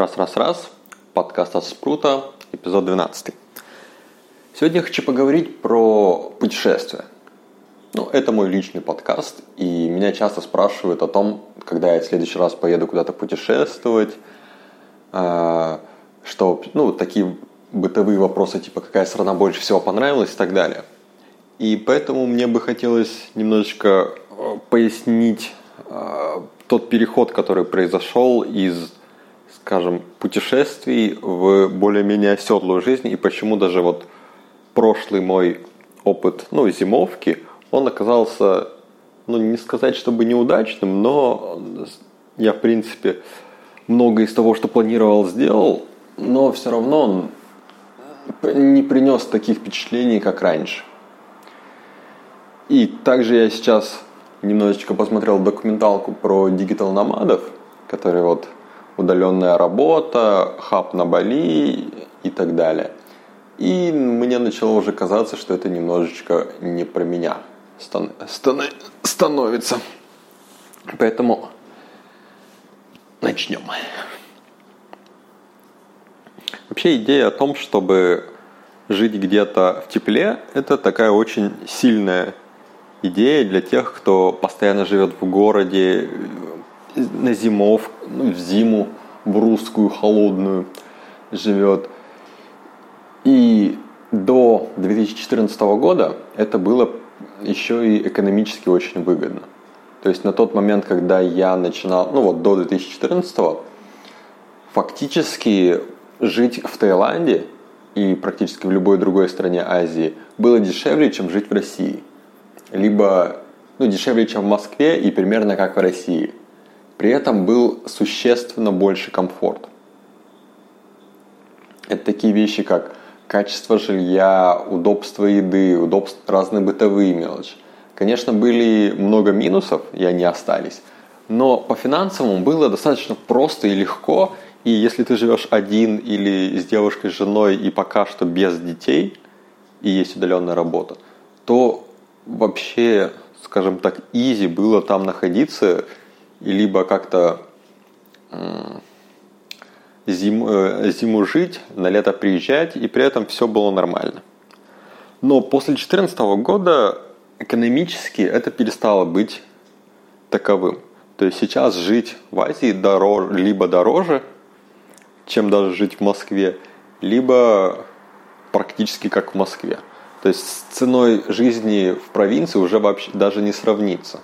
Раз-раз-раз. Подкаст от Спрута, эпизод 12. Сегодня я хочу поговорить про путешествия. Ну, это мой личный подкаст, и меня часто спрашивают о том, когда я в следующий раз поеду куда-то путешествовать, а, что, ну, такие бытовые вопросы, типа, какая страна больше всего понравилась и так далее. И поэтому мне бы хотелось немножечко э, пояснить э, тот переход, который произошел из скажем, путешествий в более-менее оседлую жизнь, и почему даже вот прошлый мой опыт, ну, зимовки, он оказался, ну, не сказать, чтобы неудачным, но я, в принципе, много из того, что планировал, сделал, но все равно он не принес таких впечатлений, как раньше. И также я сейчас немножечко посмотрел документалку про digital-номадов, которые вот удаленная работа, хаб на Бали и так далее. И мне начало уже казаться, что это немножечко не про меня стан- стан- становится. Поэтому начнем. Вообще идея о том, чтобы жить где-то в тепле, это такая очень сильная идея для тех, кто постоянно живет в городе, на зимов, ну, в зиму, в русскую холодную живет. И до 2014 года это было еще и экономически очень выгодно. То есть на тот момент, когда я начинал, ну вот до 2014, фактически жить в Таиланде и практически в любой другой стране Азии было дешевле, чем жить в России. Либо ну, дешевле, чем в Москве и примерно как в России. При этом был существенно больше комфорт. Это такие вещи, как качество жилья, удобство еды, удобство, разные бытовые мелочи. Конечно, были много минусов, и они остались, но по финансовому было достаточно просто и легко, и если ты живешь один или с девушкой, с женой и пока что без детей, и есть удаленная работа, то вообще, скажем так, изи было там находиться – и либо как-то зиму, э, зиму жить, на лето приезжать, и при этом все было нормально. Но после 2014 года экономически это перестало быть таковым. То есть сейчас жить в Азии дороже, либо дороже, чем даже жить в Москве, либо практически как в Москве. То есть с ценой жизни в провинции уже вообще даже не сравнится.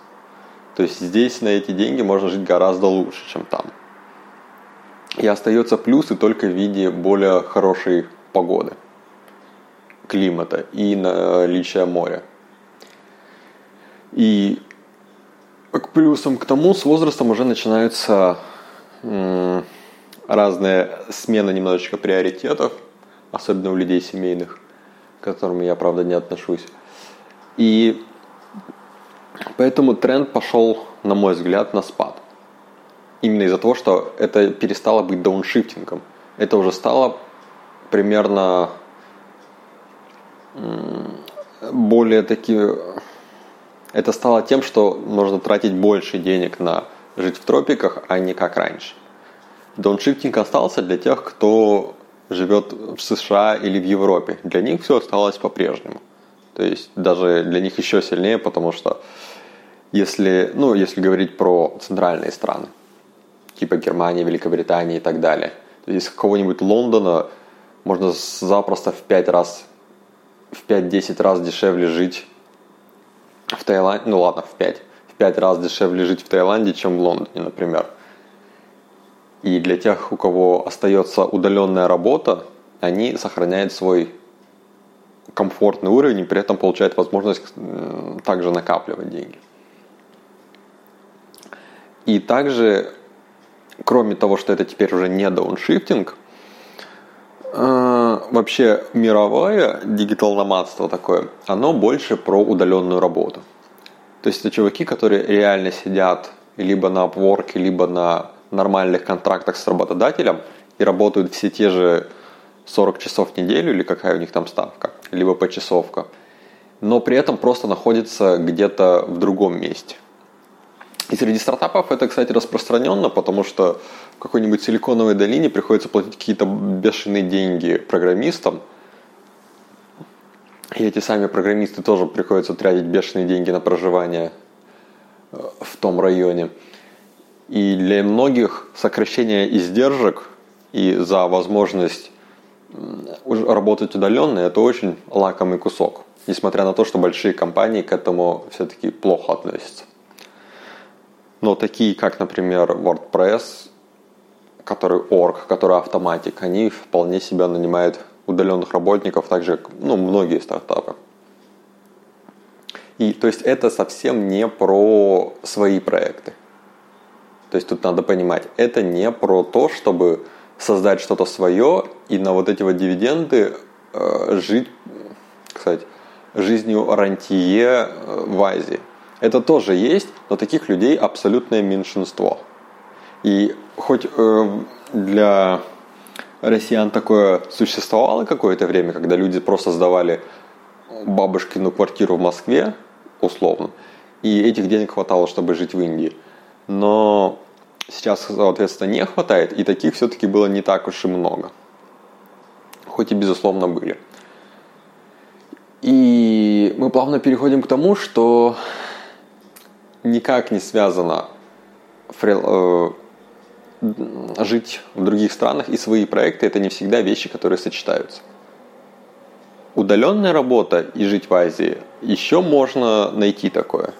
То есть здесь на эти деньги можно жить гораздо лучше, чем там. И остается плюсы только в виде более хорошей погоды, климата и наличия моря. И к плюсам к тому с возрастом уже начинаются разные смены немножечко приоритетов, особенно у людей семейных, к которым я, правда, не отношусь. И Поэтому тренд пошел, на мой взгляд, на спад. Именно из-за того, что это перестало быть дауншифтингом. Это уже стало примерно более таки... Это стало тем, что нужно тратить больше денег на жить в тропиках, а не как раньше. Дауншифтинг остался для тех, кто живет в США или в Европе. Для них все осталось по-прежнему. То есть даже для них еще сильнее, потому что если, ну, если говорить про центральные страны, типа Германии, Великобритании и так далее, то есть из какого-нибудь Лондона можно запросто в 5 раз, в 5-10 раз дешевле жить в Таиланде, ну ладно, в 5, в 5 раз дешевле жить в Таиланде, чем в Лондоне, например. И для тех, у кого остается удаленная работа, они сохраняют свой комфортный уровень и при этом получают возможность также накапливать деньги. И также, кроме того, что это теперь уже не дауншифтинг, э, вообще мировое диджитал-номадство такое, оно больше про удаленную работу. То есть это чуваки, которые реально сидят либо на Upwork, либо на нормальных контрактах с работодателем и работают все те же 40 часов в неделю или какая у них там ставка, либо почасовка, но при этом просто находятся где-то в другом месте. И среди стартапов это, кстати, распространенно, потому что в какой-нибудь силиконовой долине приходится платить какие-то бешеные деньги программистам, и эти сами программисты тоже приходится тратить бешеные деньги на проживание э, в том районе. И для многих сокращение издержек и за возможность работать удаленно это очень лакомый кусок, несмотря на то, что большие компании к этому все-таки плохо относятся. Но такие, как, например, WordPress, который org, который автоматик, они вполне себя нанимают удаленных работников, так же, ну, многие стартапы. И то есть это совсем не про свои проекты. То есть тут надо понимать, это не про то, чтобы создать что-то свое и на вот эти вот дивиденды э, жить, кстати, жизнью рантье э, в Азии. Это тоже есть, но таких людей абсолютное меньшинство. И хоть э, для россиян такое существовало какое-то время, когда люди просто сдавали бабушкину квартиру в Москве, условно, и этих денег хватало, чтобы жить в Индии. Но сейчас, соответственно, не хватает, и таких все-таки было не так уж и много. Хоть и, безусловно, были. И мы плавно переходим к тому, что никак не связано фрил, э, жить в других странах и свои проекты это не всегда вещи, которые сочетаются. Удаленная работа и жить в Азии еще можно найти такое.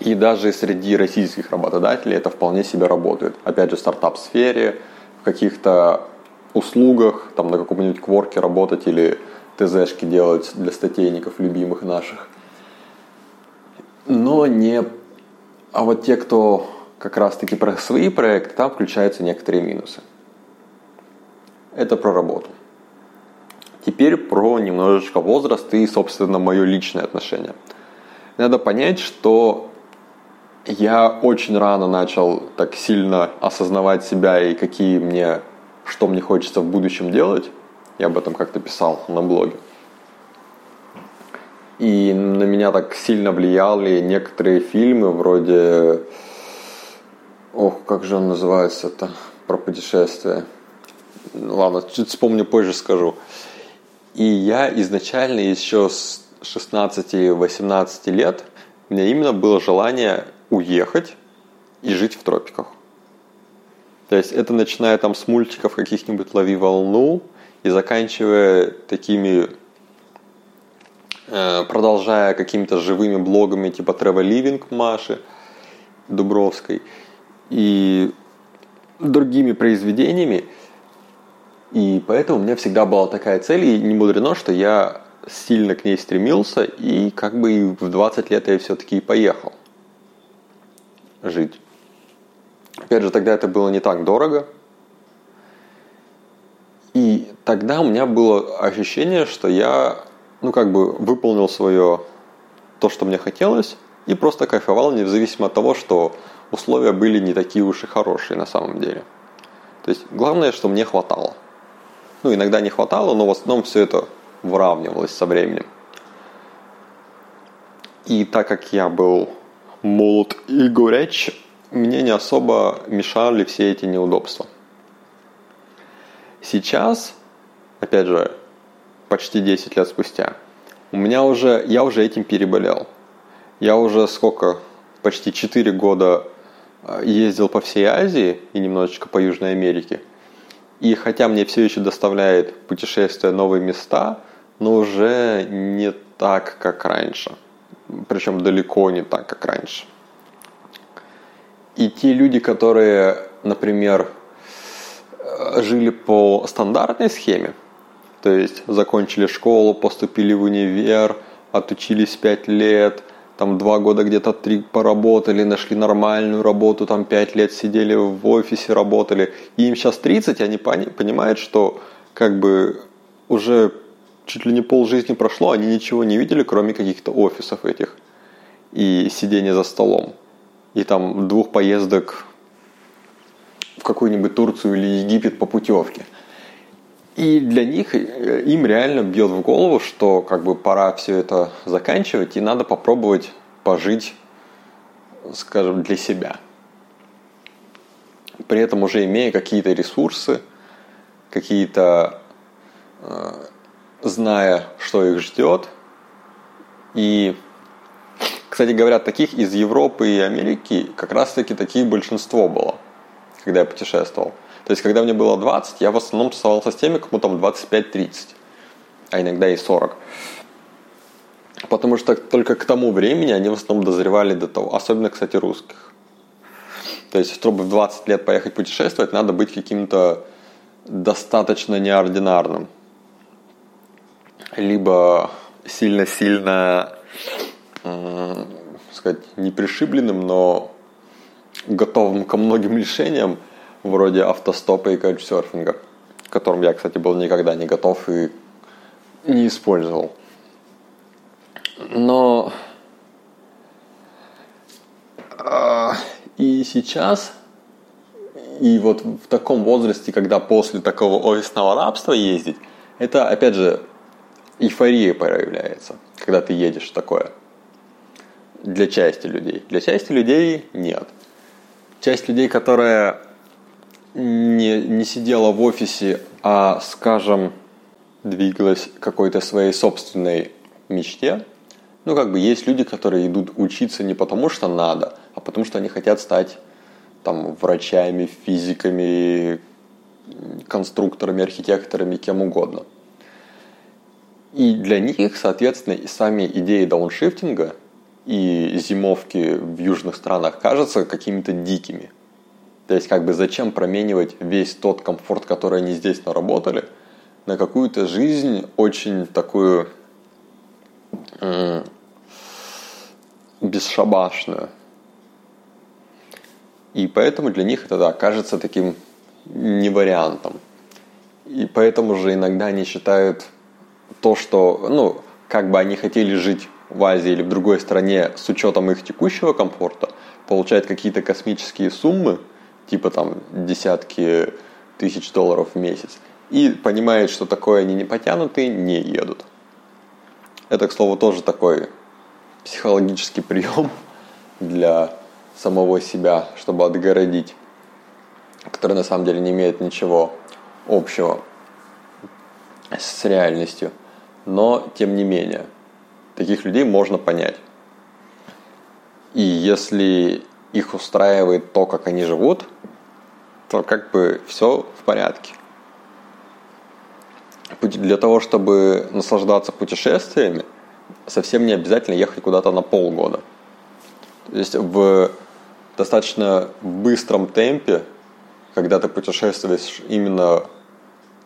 И даже среди российских работодателей это вполне себе работает. Опять же, в стартап-сфере, в каких-то услугах, там на каком-нибудь кворке работать или ТЗшки делать для статейников любимых наших. Но не... А вот те, кто как раз-таки про свои проекты, там включаются некоторые минусы. Это про работу. Теперь про немножечко возраст и, собственно, мое личное отношение. Надо понять, что я очень рано начал так сильно осознавать себя и какие мне, что мне хочется в будущем делать. Я об этом как-то писал на блоге. И на меня так сильно влияли некоторые фильмы вроде Ох, как же он называется-то? Про путешествие. Ладно, чуть вспомню, позже скажу. И я изначально еще с 16-18 лет, у меня именно было желание уехать и жить в тропиках. То есть это начиная там с мультиков каких-нибудь «Лови волну» и заканчивая такими, продолжая какими-то живыми блогами типа Travel Living Маши Дубровской – и другими произведениями. И поэтому у меня всегда была такая цель, и не мудрено, что я сильно к ней стремился, и как бы в 20 лет я все-таки и поехал жить. Опять же, тогда это было не так дорого. И тогда у меня было ощущение, что я, ну, как бы выполнил свое, то, что мне хотелось, и просто кайфовал, независимо от того, что условия были не такие уж и хорошие на самом деле. То есть главное, что мне хватало. Ну, иногда не хватало, но в основном все это выравнивалось со временем. И так как я был молод и горяч, мне не особо мешали все эти неудобства. Сейчас, опять же, почти 10 лет спустя, у меня уже, я уже этим переболел. Я уже сколько, почти 4 года Э, ездил по всей Азии и немножечко по Южной Америке. И хотя мне все еще доставляет путешествия новые места, но уже не так, как раньше. Причем далеко не так, как раньше. И те люди, которые, например, э, жили по стандартной схеме, то есть закончили школу, поступили в универ, отучились 5 лет, там два года где-то три поработали, нашли нормальную работу, там пять лет сидели в офисе, работали, и им сейчас 30, и они понимают, что как бы уже чуть ли не пол жизни прошло, они ничего не видели, кроме каких-то офисов этих и сидения за столом. И там двух поездок в какую-нибудь Турцию или Египет по путевке – и для них, э, им реально бьет в голову, что как бы пора все это заканчивать, и надо попробовать пожить, скажем, для себя. при этом уже имея какие-то ресурсы, какие-то, э, зная, что их ждет. И, кстати говоря, таких из Европы и Америки как раз-таки таких большинство было, когда я путешествовал. То есть, когда мне было 20, я в основном тусовался с теми, кому там 25-30, а иногда и 40. Потому что только к тому времени они в основном дозревали до того, особенно, кстати, русских. То есть, чтобы в 20 лет поехать путешествовать, надо быть каким-то достаточно неординарным. Либо сильно-сильно, сказать, не но готовым ко многим лишениям, вроде автостопа и каучсерфинга, к которым я, кстати, был никогда не готов и не использовал. Но э, и сейчас, и вот в таком возрасте, когда после такого офисного рабства ездить, это, опять же, эйфория проявляется, когда ты едешь такое. Для части людей. Для части людей нет. Часть людей, которая не, не сидела в офисе, а, скажем, двигалась какой-то своей собственной мечте, ну, как бы есть люди, которые идут учиться не потому, что надо, а потому, что они хотят стать там врачами, физиками, конструкторами, архитекторами, кем угодно. И для них, соответственно, и сами идеи дауншифтинга и зимовки в южных странах кажутся какими-то дикими. То есть, как бы зачем променивать весь тот комфорт, который они здесь наработали, на какую-то жизнь очень такую бесшабашную. И поэтому для них это да, кажется таким не вариантом. И поэтому же иногда они считают то, что, ну, как бы они хотели жить в Азии или в другой стране с учетом их текущего комфорта, получают какие-то космические суммы, типа там десятки тысяч долларов в месяц, и понимают, что такое они не потянуты, не едут. Это, к слову, тоже такой психологический прием для самого себя, чтобы отгородить, который на самом деле не имеет ничего общего с реальностью. Но, тем не менее, таких людей можно понять. И если их устраивает то, как они живут, то как бы все в порядке для того, чтобы наслаждаться путешествиями, совсем не обязательно ехать куда-то на полгода. То есть в достаточно быстром темпе, когда ты путешествуешь именно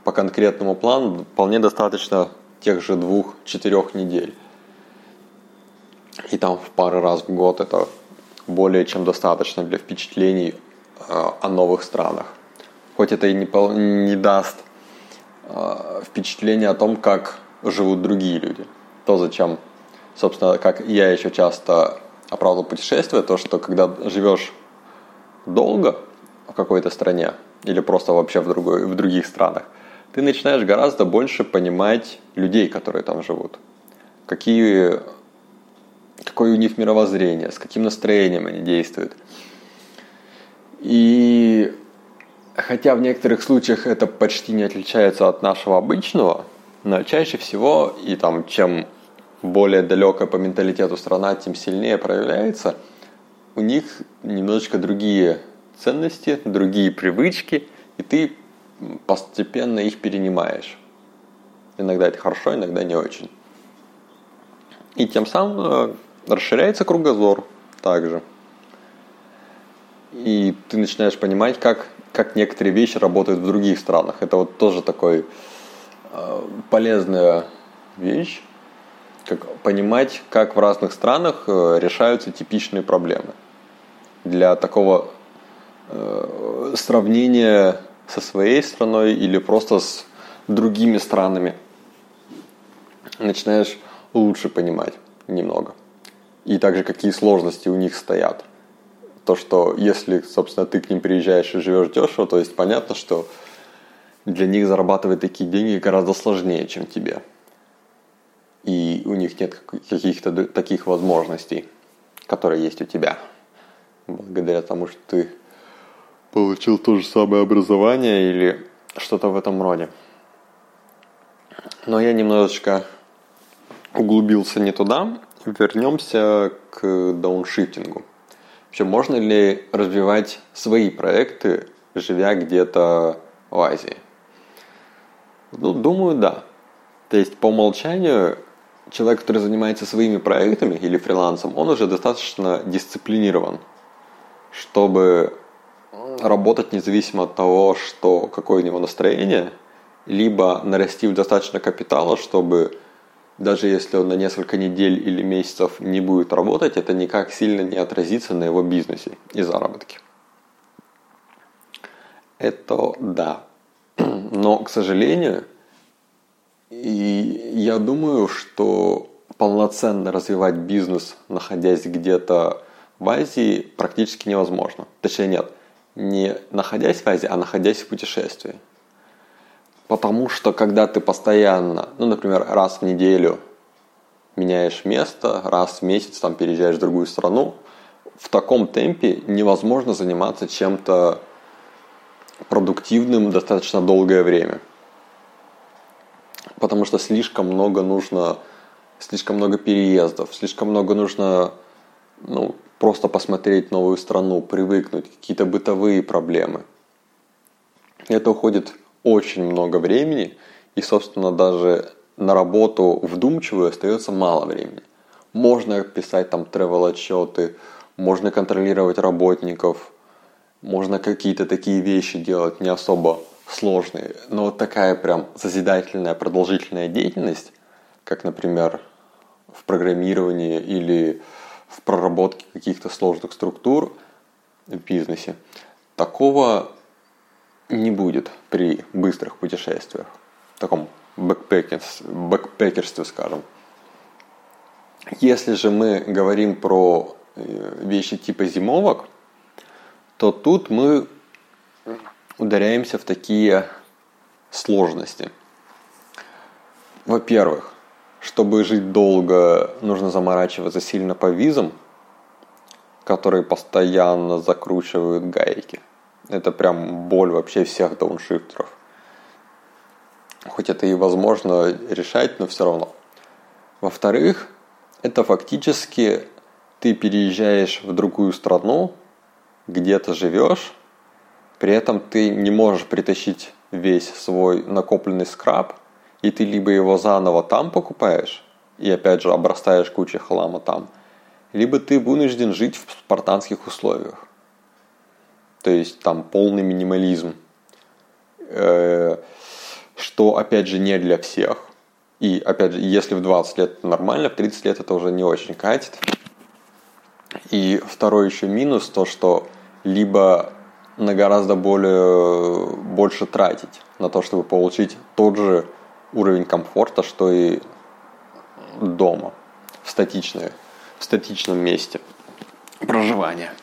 по конкретному плану, вполне достаточно тех же двух-четырех недель. И там в пару раз в год это более чем достаточно для впечатлений э, о новых странах. Хоть это и не, не даст Э, впечатление о том, как живут другие люди. То, зачем, собственно, как я еще часто оправдывал путешествие, то, что когда живешь долго в какой-то стране или просто вообще в, другой, в других странах, ты начинаешь гораздо больше понимать людей, которые там живут. Какие, какое у них мировоззрение, с каким настроением они действуют. И Хотя в некоторых случаях это почти не отличается от нашего обычного, но чаще всего, и там чем более далекая по менталитету страна, тем сильнее проявляется, у них немножечко другие ценности, другие привычки, и ты постепенно их перенимаешь. Иногда это хорошо, иногда не очень. И тем самым э, расширяется кругозор также. И ты начинаешь понимать, как как некоторые вещи работают в других странах. Это вот тоже такой э, полезная вещь, как понимать, как в разных странах э, решаются типичные проблемы. Для такого э, сравнения со своей страной или просто с другими странами начинаешь лучше понимать немного. И также какие сложности у них стоят то, что если, собственно, ты к ним приезжаешь и живешь дешево, то есть понятно, что для них зарабатывать такие деньги гораздо сложнее, чем тебе. И у них нет каких-то таких возможностей, которые есть у тебя. Благодаря тому, что ты получил то же самое образование или что-то в этом роде. Но я немножечко углубился не туда. Вернемся к дауншифтингу. Вообще, можно ли развивать свои проекты, живя где-то в Азии? Ну, думаю, да. То есть, по умолчанию, человек, который занимается своими проектами или фрилансом, он уже достаточно дисциплинирован, чтобы работать независимо от того, что, какое у него настроение, либо нарастив достаточно капитала, чтобы даже если он на несколько недель или месяцев не будет работать, это никак сильно не отразится на его бизнесе и заработке. Это да. Но, к сожалению, и я думаю, что полноценно развивать бизнес, находясь где-то в Азии, практически невозможно. Точнее, нет, не находясь в Азии, а находясь в путешествии. Потому что когда ты постоянно, ну, например, раз в неделю меняешь место, раз в месяц там переезжаешь в другую страну, в таком темпе невозможно заниматься чем-то продуктивным достаточно долгое время. Потому что слишком много нужно, слишком много переездов, слишком много нужно ну, просто посмотреть новую страну, привыкнуть, какие-то бытовые проблемы. Это уходит очень много времени, и, собственно, даже на работу вдумчивую остается мало времени. Можно писать там travel отчеты, можно контролировать работников, можно какие-то такие вещи делать не особо сложные. Но вот такая прям созидательная, продолжительная деятельность, как, например, в программировании или в проработке каких-то сложных структур в бизнесе, такого не будет при быстрых путешествиях, в таком бэкпекерстве, скажем. Если же мы говорим про э, вещи типа зимовок, то тут мы ударяемся в такие сложности. Во-первых, чтобы жить долго, нужно заморачиваться сильно по визам, которые постоянно закручивают гайки – это прям боль вообще всех дауншифтеров. Хоть это и возможно решать, но все равно. Во-вторых, это фактически ты переезжаешь в другую страну, где ты живешь, при этом ты не можешь притащить весь свой накопленный скраб, и ты либо его заново там покупаешь, и опять же обрастаешь кучей хлама там, либо ты вынужден жить в спартанских условиях то есть там полный минимализм, э, что опять же не для всех. И опять же, если в 20 лет это нормально, в 30 лет это уже не очень катит. И второй еще минус то, что либо на гораздо более, больше тратить на то, чтобы получить тот же уровень комфорта, что и дома, в, статичной, в статичном месте проживания.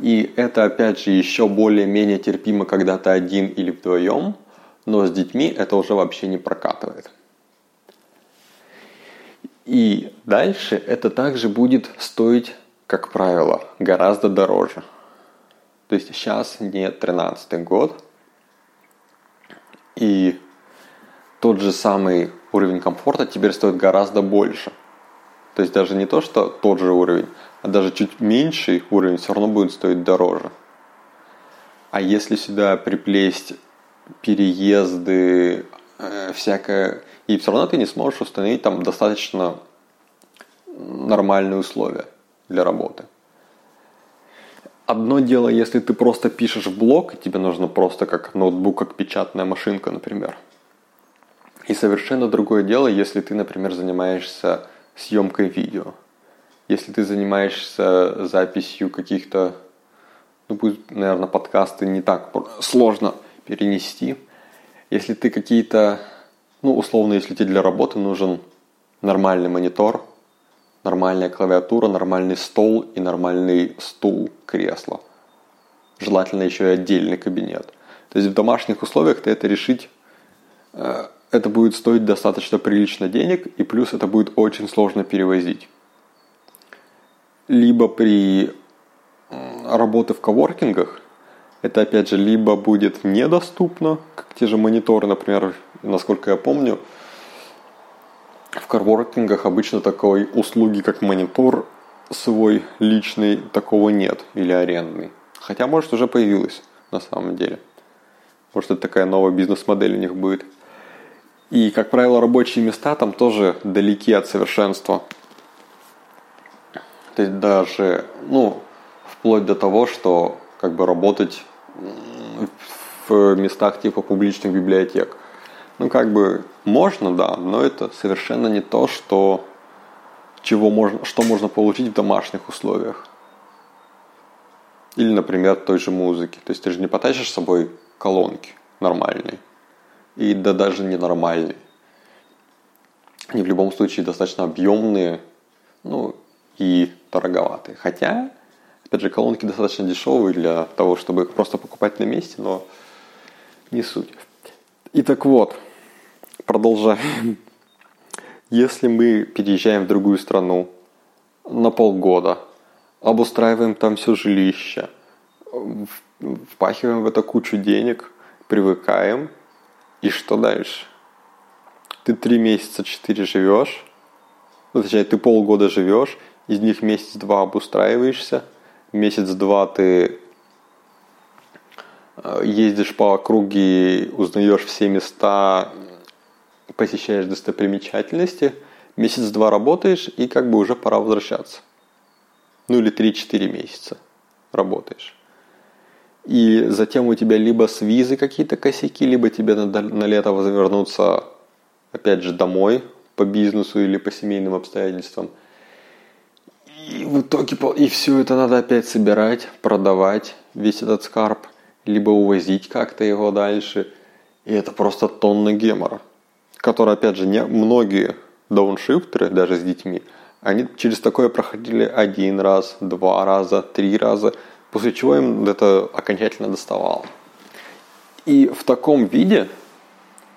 И это, опять же, еще более-менее терпимо, когда ты один или вдвоем, но с детьми это уже вообще не прокатывает. И дальше это также будет стоить, как правило, гораздо дороже. То есть сейчас не 13 год, и тот же самый уровень комфорта теперь стоит гораздо больше. То есть даже не то, что тот же уровень, а даже чуть меньший уровень все равно будет стоить дороже. А если сюда приплесть переезды, э, всякое, и все равно ты не сможешь установить там достаточно нормальные условия для работы. Одно дело, если ты просто пишешь в блог, и тебе нужно просто как ноутбук, как печатная машинка, например. И совершенно другое дело, если ты, например, занимаешься съемкой видео – если ты занимаешься записью каких-то, ну, пусть, наверное, подкасты не так сложно перенести. Если ты какие-то, ну, условно, если тебе для работы нужен нормальный монитор, нормальная клавиатура, нормальный стол и нормальный стул, кресло. Желательно еще и отдельный кабинет. То есть в домашних условиях ты это решить, э, это будет стоить достаточно прилично денег, и плюс это будет очень сложно перевозить либо при работы в коворкингах, это опять же либо будет недоступно, как те же мониторы, например, насколько я помню, в коворкингах обычно такой услуги, как монитор свой личный, такого нет, или арендный. Хотя, может, уже появилась на самом деле. Может, это такая новая бизнес-модель у них будет. И, как правило, рабочие места там тоже далеки от совершенства. То есть даже, ну, вплоть до того, что как бы работать в местах типа публичных библиотек. Ну, как бы можно, да, но это совершенно не то, что, чего можно, что можно получить в домашних условиях. Или, например, той же музыки. То есть ты же не потащишь с собой колонки нормальные. И да даже не нормальные. Они в любом случае достаточно объемные, ну и дороговатые. Хотя Опять же, колонки достаточно дешевые для того, чтобы их просто покупать на месте, но не суть. И так вот, продолжаем. Если мы переезжаем в другую страну на полгода, обустраиваем там все жилище, впахиваем в это кучу денег, привыкаем, и что дальше? Ты три месяца, четыре живешь, ну, точнее, ты полгода живешь, из них месяц-два обустраиваешься – месяц-два ты э, ездишь по округе, узнаешь все места, посещаешь достопримечательности, месяц-два работаешь и как бы уже пора возвращаться. Ну или 3-4 месяца работаешь. И затем у тебя либо с визы какие-то косяки, либо тебе надо на лето возвернуться опять же домой по бизнесу или по семейным обстоятельствам – и в итоге и все это надо опять собирать, продавать, весь этот скарб, либо увозить как-то его дальше. И это просто тонна гемора, который, опять же, не, многие дауншифтеры, даже с детьми, они через такое проходили один раз, два раза, три раза, после чего им это окончательно доставало. И в таком виде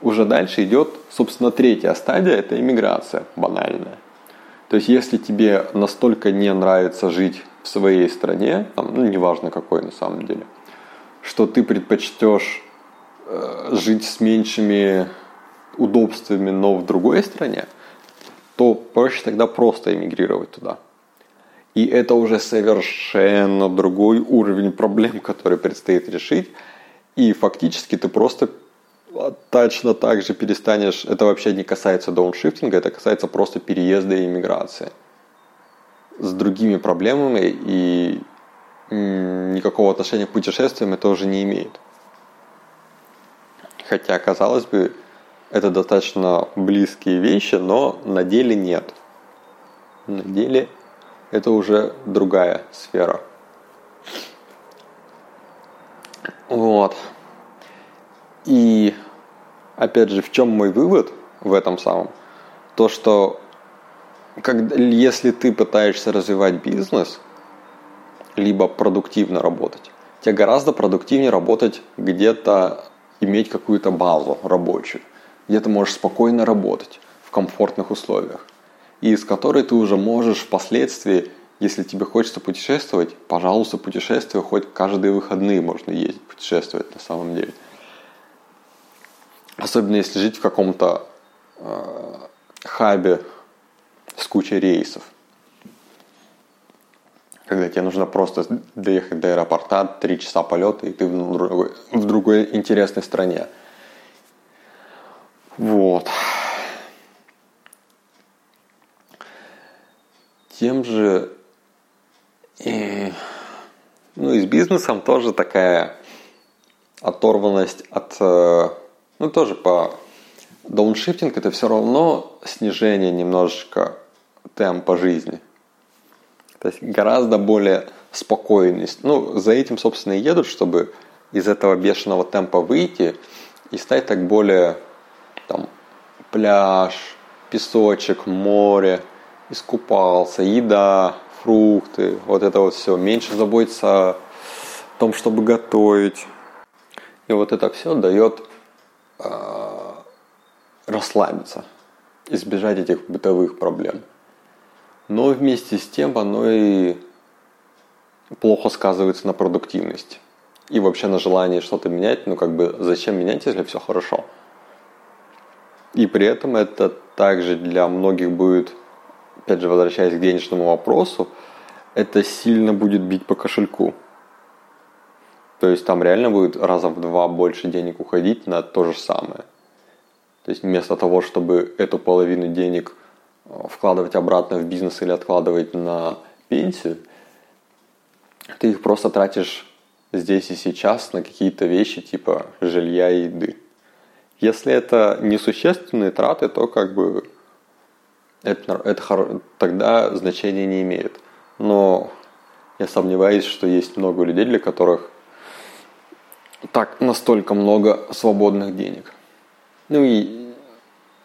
уже дальше идет, собственно, третья стадия, это иммиграция банальная. То есть, если тебе настолько не нравится жить в своей стране, там, ну, неважно какой на самом деле, что ты предпочтешь э, жить с меньшими удобствами, но в другой стране, то проще тогда просто эмигрировать туда. И это уже совершенно другой уровень проблем, который предстоит решить. И фактически ты просто точно так же перестанешь, это вообще не касается дауншифтинга, это касается просто переезда и иммиграции. С другими проблемами и никакого отношения к путешествиям это уже не имеет. Хотя, казалось бы, это достаточно близкие вещи, но на деле нет. На деле это уже другая сфера. Вот. И опять же, в чем мой вывод в этом самом? То, что как, если ты пытаешься развивать бизнес, либо продуктивно работать, тебе гораздо продуктивнее работать где-то, иметь какую-то базу рабочую, где ты можешь спокойно работать в комфортных условиях, и из которой ты уже можешь впоследствии, если тебе хочется путешествовать, пожалуйста, путешествуй, хоть каждые выходные можно ездить путешествовать на самом деле. Особенно если жить в каком-то э, хабе с кучей рейсов. Когда тебе нужно просто доехать до аэропорта, три часа полета, и ты в другой, в другой интересной стране. Вот. Тем же и, ну и с бизнесом тоже такая оторванность от э, ну, тоже по дауншифтинг это все равно снижение немножечко темпа жизни. То есть гораздо более спокойность. Ну, за этим, собственно, и едут, чтобы из этого бешеного темпа выйти и стать так более там пляж, песочек, море, искупался, еда, фрукты, вот это вот все. Меньше заботиться о том, чтобы готовить. И вот это все дает э, расслабиться, избежать этих бытовых проблем. Но вместе с тем оно и плохо сказывается на продуктивности. И вообще на желании что-то менять, ну как бы зачем менять, если все хорошо. И при этом это также для многих будет, опять же, возвращаясь к денежному вопросу, это сильно будет бить по кошельку. То есть там реально будет раза в два больше денег уходить на то же самое. То есть вместо того, чтобы эту половину денег э, вкладывать обратно в бизнес или откладывать на пенсию, ты их просто тратишь здесь и сейчас на какие-то вещи типа жилья и еды. Если это несущественные траты, то как бы это, это тогда значения не имеет. Но я сомневаюсь, что есть много людей, для которых так настолько много свободных денег. Ну и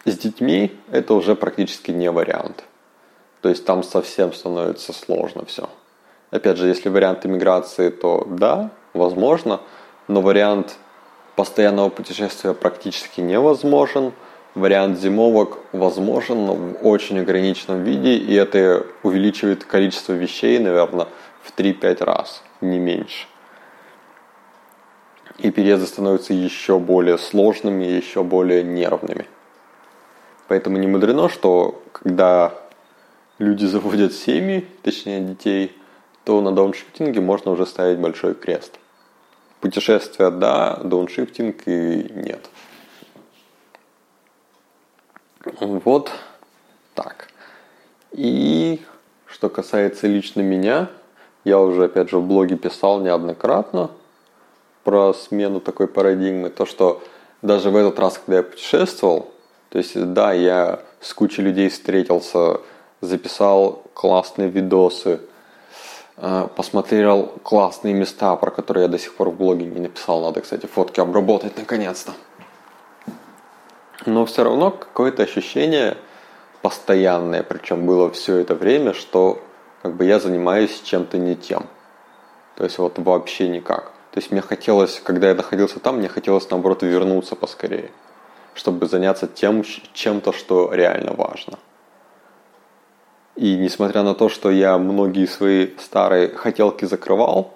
с детьми это уже практически не вариант. То есть там совсем становится сложно все. Опять же, если вариант иммиграции, то да, возможно, но вариант постоянного путешествия практически невозможен. Вариант зимовок возможен, но в очень ограниченном виде, и это увеличивает количество вещей, наверное, в 3-5 раз, не меньше. И переезды становятся еще более сложными, еще более нервными. Поэтому не мудрено, что когда люди заводят семьи, точнее детей, то на дауншифтинге можно уже ставить большой крест. Путешествия – да, дауншифтинг и нет. Вот так. И что касается лично меня, я уже, опять же, в блоге писал неоднократно про смену такой парадигмы. То, что даже в этот раз, когда я путешествовал, то есть, да, я с кучей людей встретился, записал классные видосы – Э, посмотрел классные места, про которые я до сих пор в блоге не написал. Надо, кстати, фотки обработать наконец-то. Но все равно какое-то ощущение постоянное, причем было все это время, что как бы я занимаюсь чем-то не тем. То есть вот вообще никак. То есть мне хотелось, когда я находился там, мне хотелось наоборот вернуться поскорее, чтобы заняться тем чем-то, что реально важно. И несмотря на то, что я многие свои старые хотелки закрывал,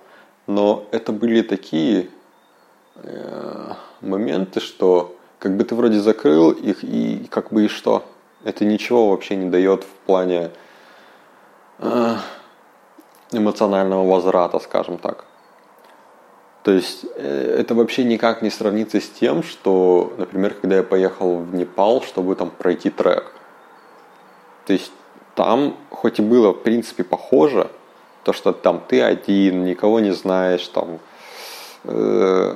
но это были такие э, моменты, что как бы ты вроде закрыл их и как бы и что. Это ничего вообще не дает в плане э, эмоционального возврата, скажем так. То есть э, это вообще никак не сравнится с тем, что, например, когда я поехал в Непал, чтобы там пройти трек. То есть там, хоть и было в принципе похоже, то, что там ты один, никого не знаешь, там э,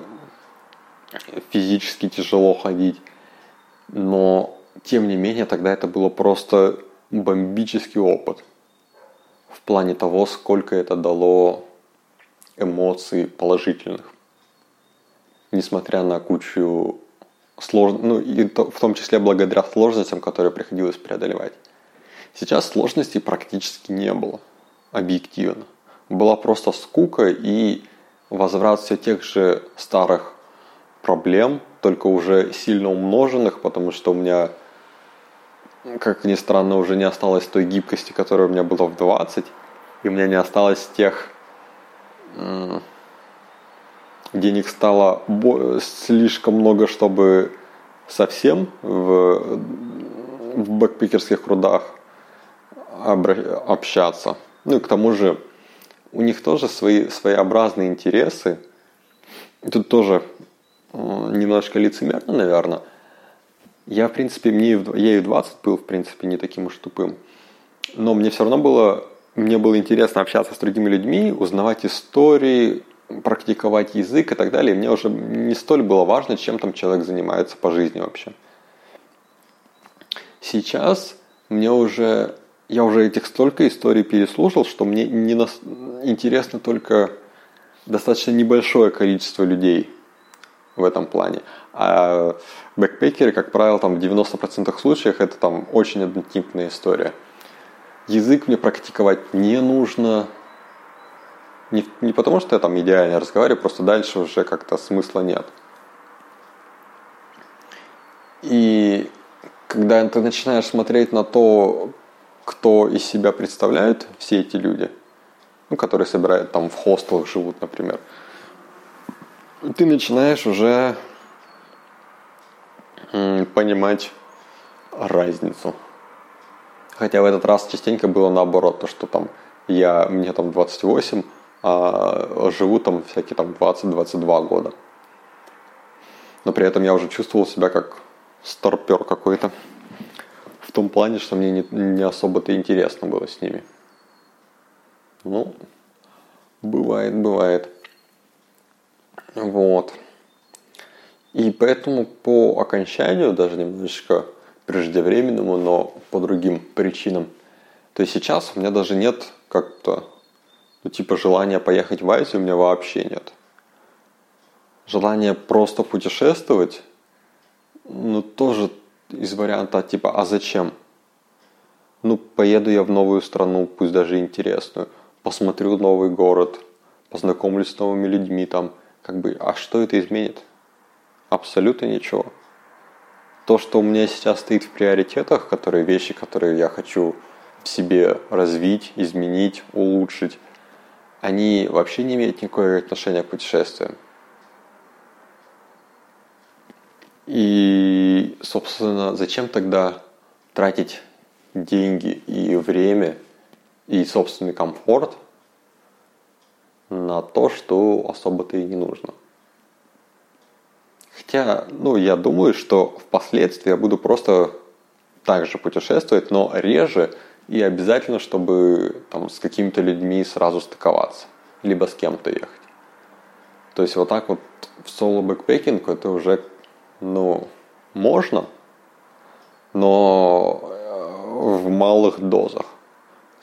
физически тяжело ходить, но тем не менее тогда это было просто бомбический опыт в плане того, сколько это дало эмоций положительных. Несмотря на кучу сложностей, ну и то, в том числе благодаря сложностям, которые приходилось преодолевать. Сейчас сложностей практически не было, объективно. Была просто скука и возврат все тех же старых проблем, только уже сильно умноженных, потому что у меня, как ни странно, уже не осталось той гибкости, которая у меня была в 20, и у меня не осталось тех денег стало слишком много, чтобы совсем в, в бэкпикерских рудах общаться. Ну и к тому же у них тоже свои своеобразные интересы. Тут тоже немножко лицемерно, наверное. Я, в принципе, мне, я и в 20 был, в принципе, не таким уж тупым. Но мне все равно было, мне было интересно общаться с другими людьми, узнавать истории, практиковать язык и так далее. мне уже не столь было важно, чем там человек занимается по жизни вообще. Сейчас мне уже я уже этих столько историй переслушал, что мне не нас... интересно только достаточно небольшое количество людей в этом плане. А бэкпекеры, как правило, там в 90% случаев это там очень однотипная история. Язык мне практиковать не нужно. Не, не потому, что я там идеально разговариваю, просто дальше уже как-то смысла нет. И когда ты начинаешь смотреть на то, кто из себя представляют все эти люди, ну, которые собирают там в хостелах живут, например, ты начинаешь уже понимать разницу. Хотя в этот раз частенько было наоборот, то что там я, мне там 28, а живу там всякие там 20-22 года. Но при этом я уже чувствовал себя как старпер какой-то. В том плане, что мне не, не особо-то интересно было с ними. Ну, бывает, бывает. Вот. И поэтому по окончанию, даже немножечко преждевременному, но по другим причинам, то есть сейчас у меня даже нет как-то, ну типа желания поехать в Азию у меня вообще нет. Желание просто путешествовать, ну тоже из варианта типа, а зачем? Ну, поеду я в новую страну, пусть даже интересную, посмотрю новый город, познакомлюсь с новыми людьми там, как бы, а что это изменит? Абсолютно ничего. То, что у меня сейчас стоит в приоритетах, которые вещи, которые я хочу в себе развить, изменить, улучшить, они вообще не имеют никакого отношения к путешествиям. И, собственно, зачем тогда тратить деньги и время и собственный комфорт на то, что особо-то и не нужно? Хотя, ну, я думаю, что впоследствии я буду просто также путешествовать, но реже и обязательно, чтобы там с какими-то людьми сразу стыковаться, либо с кем-то ехать. То есть вот так вот в соло бэкпекинг это уже, ну, можно, но э, в малых дозах.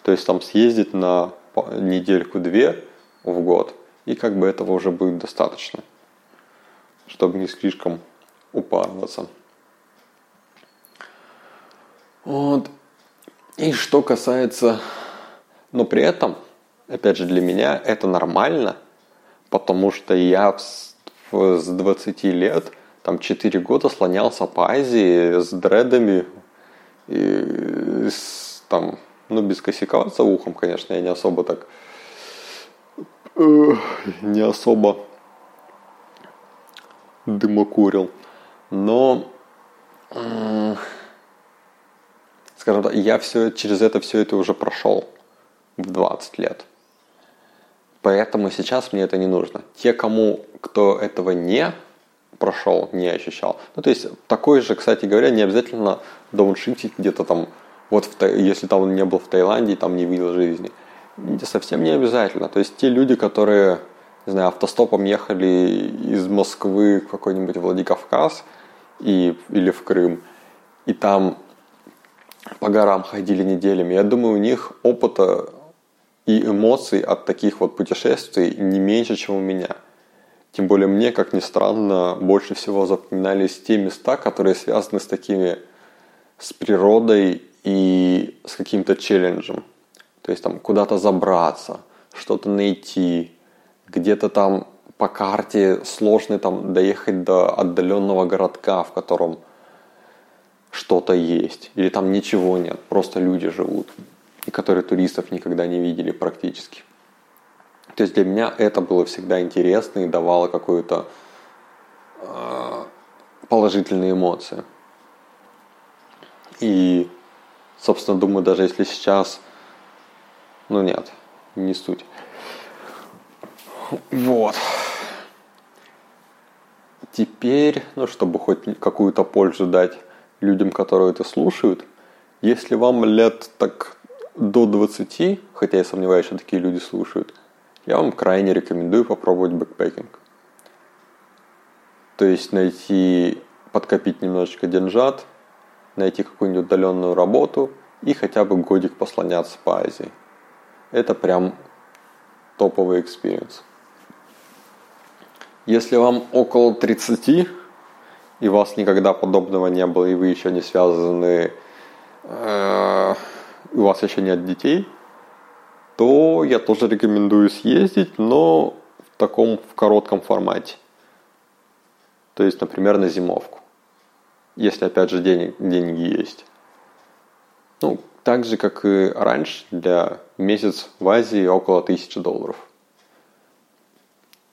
То есть там съездить на недельку-две в год, и как бы этого уже будет достаточно чтобы не слишком упарываться. Вот. И что касается, но при этом, опять же, для меня это нормально, потому что я с 20 лет, там 4 года слонялся по Азии с дредами, и с, там, ну, без косяка за ухом, конечно, я не особо так, не особо дымокурил. Но, скажем так, я все, через это все это уже прошел в 20 лет. Поэтому сейчас мне это не нужно. Те, кому, кто этого не прошел, не ощущал. Ну, то есть, такой же, кстати говоря, не обязательно дауншифтить где-то там, вот в, если там он не был в Таиланде, там не видел жизни. Совсем не обязательно. То есть, те люди, которые не знаю, автостопом ехали из Москвы в какой-нибудь Владикавказ и, или в Крым, и там по горам ходили неделями. Я думаю, у них опыта и эмоций от таких вот путешествий не меньше, чем у меня. Тем более мне, как ни странно, больше всего запоминались те места, которые связаны с такими, с природой и с каким-то челленджем. То есть там куда-то забраться, что-то найти, где-то там по карте сложно там доехать до отдаленного городка, в котором что-то есть, или там ничего нет, просто люди живут, и которые туристов никогда не видели практически. То есть для меня это было всегда интересно и давало какую-то э, положительные эмоции. И, собственно, думаю, даже если сейчас, ну нет, не суть. Вот. Теперь, ну, чтобы хоть какую-то пользу дать людям, которые это слушают, если вам лет так до 20, хотя я сомневаюсь, что такие люди слушают, я вам крайне рекомендую попробовать бэкпекинг. То есть найти, подкопить немножечко деньжат, найти какую-нибудь удаленную работу и хотя бы годик послоняться по Азии. Это прям топовый experience. Если вам около 30, и вас никогда подобного не было, и вы еще не связаны, э, у вас еще нет детей, то я тоже рекомендую съездить, но в таком в коротком формате. То есть, например, на зимовку. Если, опять же, денег, деньги есть. Ну, так же, как и раньше, для месяц в Азии около 1000 долларов.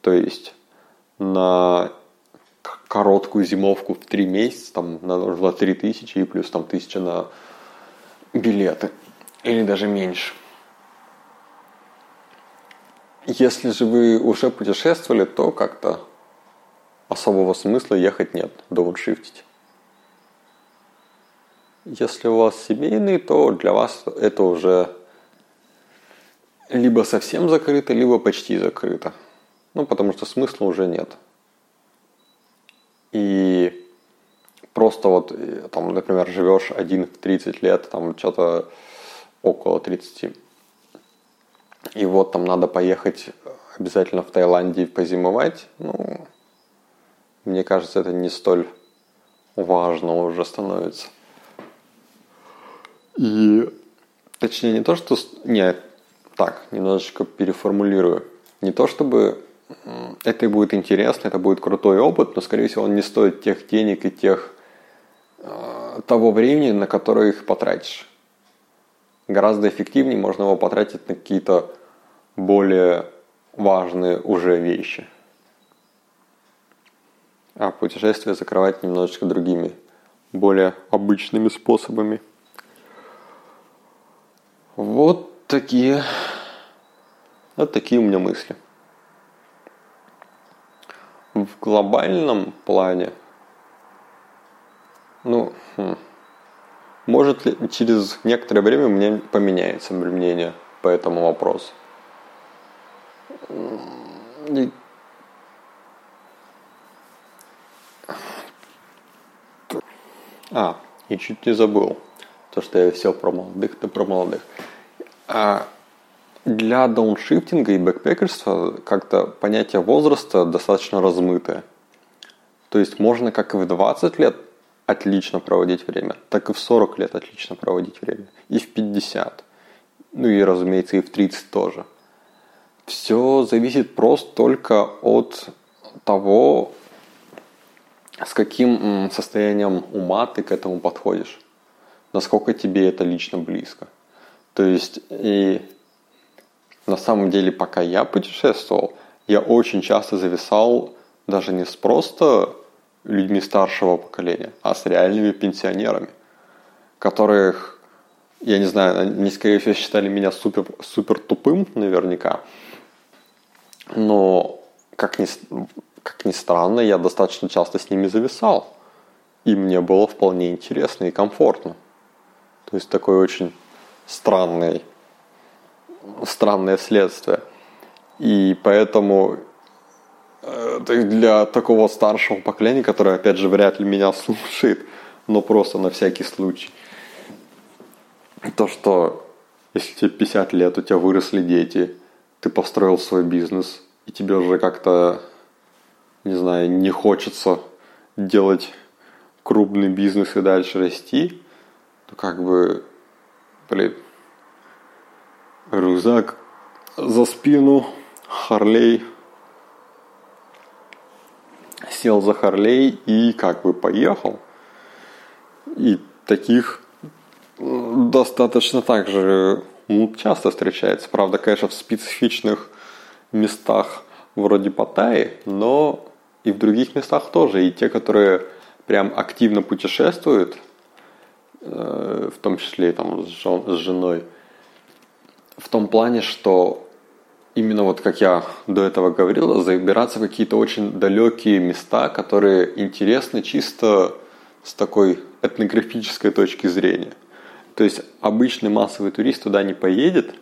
То есть на короткую зимовку в 3 месяца там нужно 3000 и плюс там 1000 на билеты. Или даже меньше. Если же вы уже путешествовали, то как-то особого смысла ехать нет, дауншифтить. Если у вас семейный, то для вас это уже либо совсем закрыто, либо почти закрыто. Ну, потому что смысла уже нет. И просто вот, э, там, например, живешь один в 30 лет, там что-то около 30. И вот там надо поехать обязательно в Таиланде позимовать. Ну, мне кажется, это не столь важно уже становится. И точнее не то, что... Не, так, немножечко переформулирую. Не то, чтобы это будет интересно, это будет крутой опыт, но, скорее всего, он не стоит тех денег и тех э, того времени, на которое их потратишь. Гораздо эффективнее можно его потратить на какие-то более важные уже вещи. А путешествия закрывать немножечко другими, более обычными способами. Вот такие, вот такие у меня мысли. В глобальном плане, ну, хм, может ли через некоторое время мне поменяется мнение по этому вопросу? А, и чуть не забыл. То, что я все про молодых, да про молодых. А для дауншифтинга и бэкпекерства как-то понятие возраста достаточно размытое. То есть можно как и в 20 лет отлично проводить время, так и в 40 лет отлично проводить время, и в 50. Ну и, разумеется, и в 30 тоже. Все зависит просто только от того, с каким состоянием ума ты к этому подходишь, насколько тебе это лично близко. То есть и на самом деле, пока я путешествовал, я очень часто зависал даже не с просто людьми старшего поколения, а с реальными пенсионерами, которых, я не знаю, они, скорее всего, считали меня супер, супер тупым наверняка, но, как ни, как ни странно, я достаточно часто с ними зависал. И мне было вполне интересно и комфортно. То есть такой очень странный, странное следствие. И поэтому э, для такого старшего поколения, которое, опять же, вряд ли меня слушает, но просто на всякий случай, то, что если тебе 50 лет, у тебя выросли дети, ты построил свой бизнес, и тебе уже как-то, не знаю, не хочется делать крупный бизнес и дальше расти, то как бы, блин, рюкзак за спину, Харлей, сел за Харлей и как бы поехал. И таких достаточно также ну, часто встречается. Правда, конечно, в специфичных местах вроде Паттайи, но и в других местах тоже. И те, которые прям активно путешествуют, в том числе там, с женой, в том плане, что именно вот как я до этого говорил, забираться в какие-то очень далекие места, которые интересны чисто с такой этнографической точки зрения. То есть обычный массовый турист туда не поедет,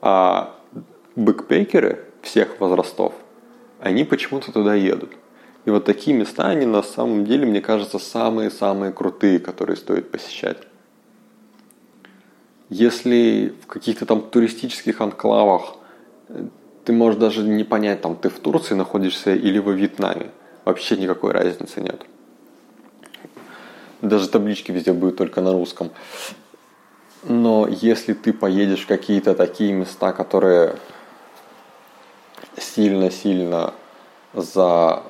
а бэкпекеры всех возрастов, они почему-то туда едут. И вот такие места, они на самом деле, мне кажется, самые-самые крутые, которые стоит посещать. Если в каких-то там туристических анклавах э, ты можешь даже не понять, там ты в Турции находишься или во Вьетнаме, вообще никакой разницы нет. Даже таблички везде будут только на русском. Но если ты поедешь в какие-то такие места, которые сильно-сильно за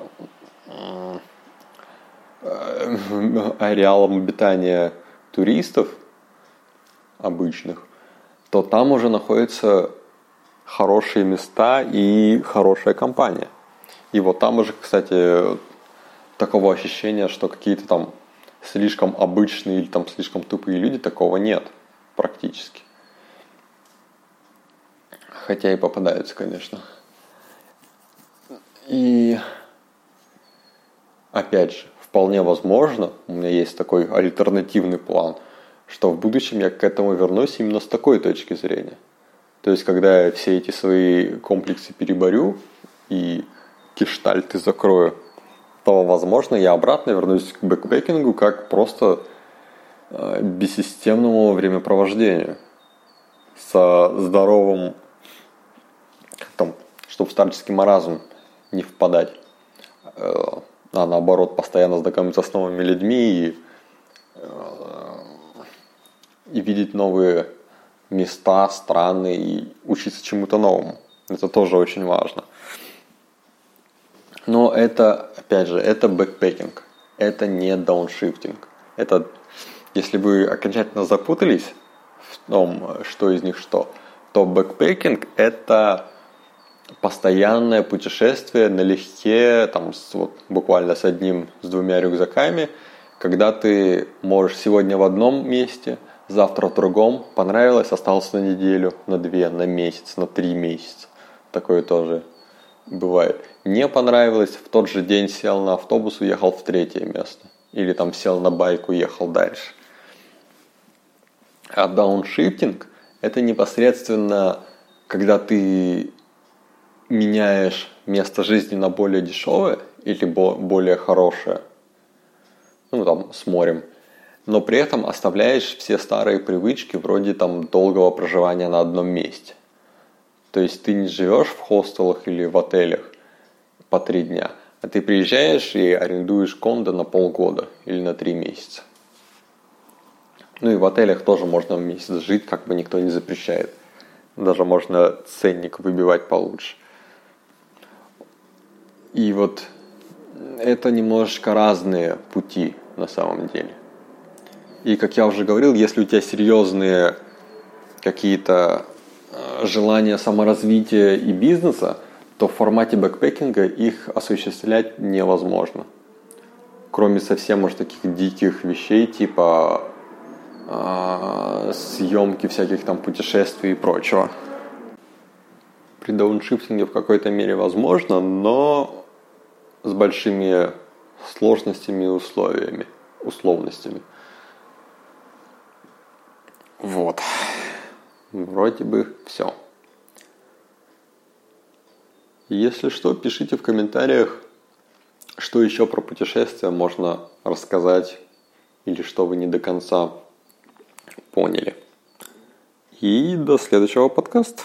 ареалом обитания туристов, обычных, то там уже находятся хорошие места и хорошая компания. И вот там уже, кстати, такого ощущения, что какие-то там слишком обычные или там слишком тупые люди, такого нет практически. Хотя и попадаются, конечно. И опять же, вполне возможно, у меня есть такой альтернативный план, что в будущем я к этому вернусь именно с такой точки зрения. То есть, когда я все эти свои комплексы переборю и киштальты закрою, то, возможно, я обратно вернусь к бэкпекингу как просто э, бессистемному времяпровождению со здоровым, там, чтобы в старческий маразм не впадать, э, а наоборот постоянно знакомиться с новыми людьми и, э, и видеть новые места, страны и учиться чему-то новому. Это тоже очень важно. Но это, опять же, это бэкпекинг. Это не дауншифтинг. Это, если вы окончательно запутались в том, что из них что, то бэкпекинг – это постоянное путешествие налегке, там, с, вот, буквально с одним, с двумя рюкзаками, когда ты можешь сегодня в одном месте, завтра в другом, понравилось, остался на неделю, на две, на месяц, на три месяца. Такое тоже бывает. Не понравилось, в тот же день сел на автобус, уехал в третье место. Или там сел на байк, уехал дальше. А дауншифтинг – это непосредственно, когда ты меняешь место жизни на более дешевое или более хорошее, ну там с морем, но при этом оставляешь все старые привычки вроде там долгого проживания на одном месте. То есть ты не живешь в хостелах или в отелях по три дня, а ты приезжаешь и арендуешь кондо на полгода или на три месяца. Ну и в отелях тоже можно месяц жить, как бы никто не запрещает. Даже можно ценник выбивать получше. И вот это немножечко разные пути на самом деле. И как я уже говорил, если у тебя серьезные какие-то Э, желание саморазвития и бизнеса, то в формате бэкпекинга их осуществлять невозможно. Кроме совсем, может, таких диких вещей, типа э, съемки всяких там путешествий и прочего. При дауншифтинге в какой-то мере возможно, но с большими сложностями и условиями, условностями. Вот. Вроде бы все. Если что, пишите в комментариях, что еще про путешествия можно рассказать или что вы не до конца поняли. И до следующего подкаста.